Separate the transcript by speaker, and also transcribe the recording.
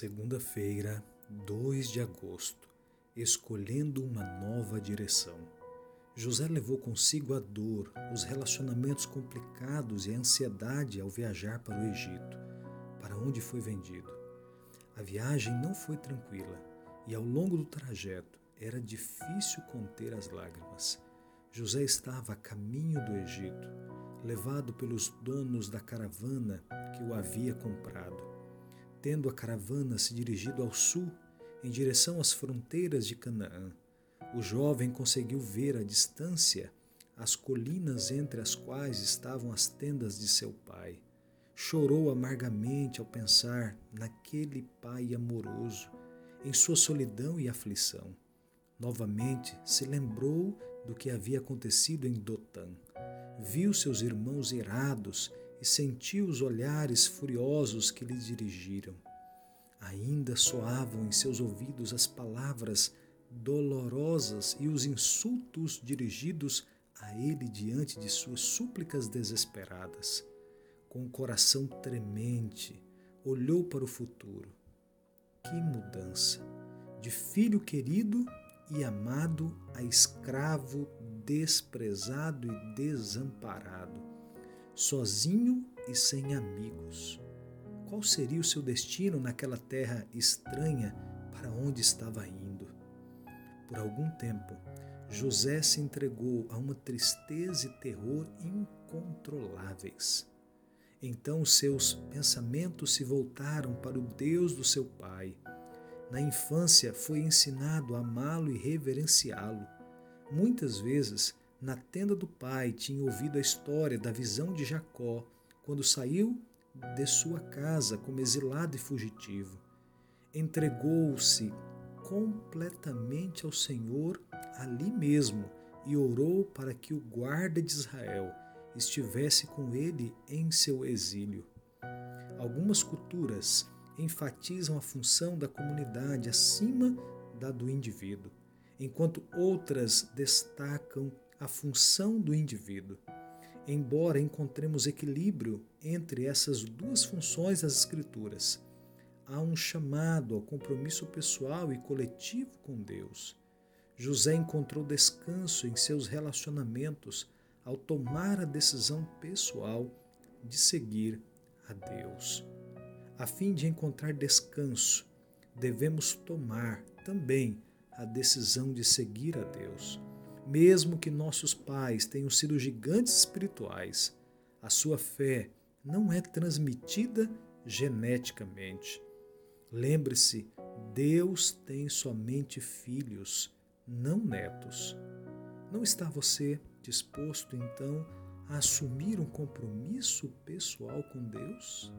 Speaker 1: Segunda-feira, 2 de agosto, escolhendo uma nova direção. José levou consigo a dor, os relacionamentos complicados e a ansiedade ao viajar para o Egito, para onde foi vendido. A viagem não foi tranquila e ao longo do trajeto era difícil conter as lágrimas. José estava a caminho do Egito, levado pelos donos da caravana que o havia comprado. Tendo a caravana se dirigido ao sul, em direção às fronteiras de Canaã, o jovem conseguiu ver à distância as colinas entre as quais estavam as tendas de seu pai. Chorou amargamente ao pensar naquele pai amoroso, em sua solidão e aflição. Novamente se lembrou do que havia acontecido em Dotã. Viu seus irmãos irados e sentiu os olhares furiosos que lhe dirigiram. Ainda soavam em seus ouvidos as palavras dolorosas e os insultos dirigidos a ele diante de suas súplicas desesperadas. Com o coração tremente, olhou para o futuro. Que mudança! De filho querido e amado a escravo desprezado e desamparado sozinho e sem amigos. Qual seria o seu destino naquela terra estranha para onde estava indo? Por algum tempo, José se entregou a uma tristeza e terror incontroláveis. Então seus pensamentos se voltaram para o Deus do seu pai. Na infância foi ensinado a amá-lo e reverenciá-lo. Muitas vezes na tenda do pai tinha ouvido a história da visão de Jacó quando saiu de sua casa como exilado e fugitivo. Entregou-se completamente ao Senhor ali mesmo e orou para que o guarda de Israel estivesse com ele em seu exílio. Algumas culturas enfatizam a função da comunidade acima da do indivíduo, enquanto outras destacam a função do indivíduo. Embora encontremos equilíbrio entre essas duas funções das Escrituras, há um chamado ao compromisso pessoal e coletivo com Deus. José encontrou descanso em seus relacionamentos ao tomar a decisão pessoal de seguir a Deus. A fim de encontrar descanso, devemos tomar também a decisão de seguir a Deus. Mesmo que nossos pais tenham sido gigantes espirituais, a sua fé não é transmitida geneticamente. Lembre-se, Deus tem somente filhos, não netos. Não está você disposto então a assumir um compromisso pessoal com Deus?